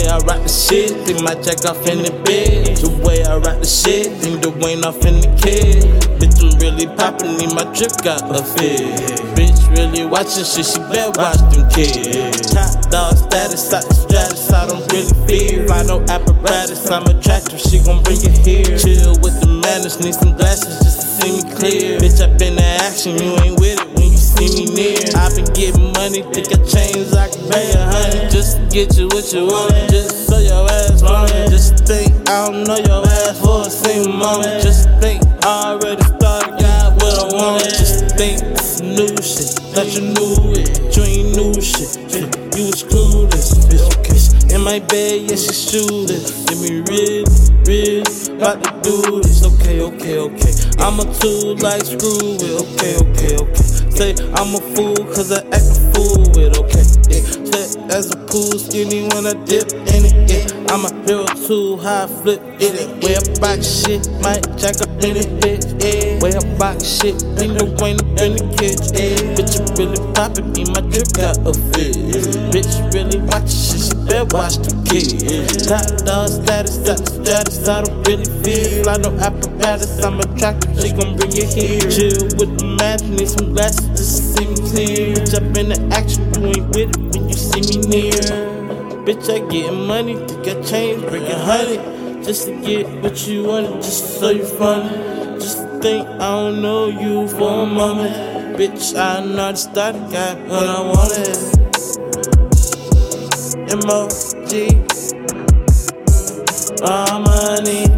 I rock the shit, think my jack off in the bed. The way I rock the shit, think the Wayne off in the kid. Bitch, I'm really poppin', need my drip got a fit. Bitch, really watchin' shit, she better watch them kids. Top dog status, the stratus, I don't really fear. Fly no apparatus, I'm attractive, she gon' bring it here. Chill with the madness, need some glasses just to see me clear. Bitch, I been in action, you ain't with near. I been getting money, think I change, I can pay a hundred. Just to get you what you want, just so your ass want it. Just think, I don't know your ass for a single moment. Just think, I already started, got what I wanted. Just think, it's new shit, thought you knew it. You ain't new shit, yeah, you was clueless, bitch. In my bed, yeah, she shootin'. Give me real, real, about to do this. Okay, okay, okay. I'm a tool like screw it. Okay, okay, okay. Say I'm a fool cause I act a fool with. Okay, yeah. As a pool skinny when I dip in it. Yeah, I'm a hero too, high flip in it. Way I box shit, might jack up in it, bitch. Yeah, way I box shit, ain't no way to in the kitchen. Yeah, bitch, you really poppin' me, my drip got a fit. Bitch, really watch shit, she better watch the kids. Top dog status, top status, I don't really feel. I know apparatus, I'm attractive, she gon' bring it here. Chill with the match, need some glasses to see me clear. Been in action, you ain't with it Bitch, I gettin' money, think I change, bring a hundred. Just to get what you want, just so you fun. Just to think I don't know you for a moment. Bitch, I the start got what I wanted. M-O-G. All money.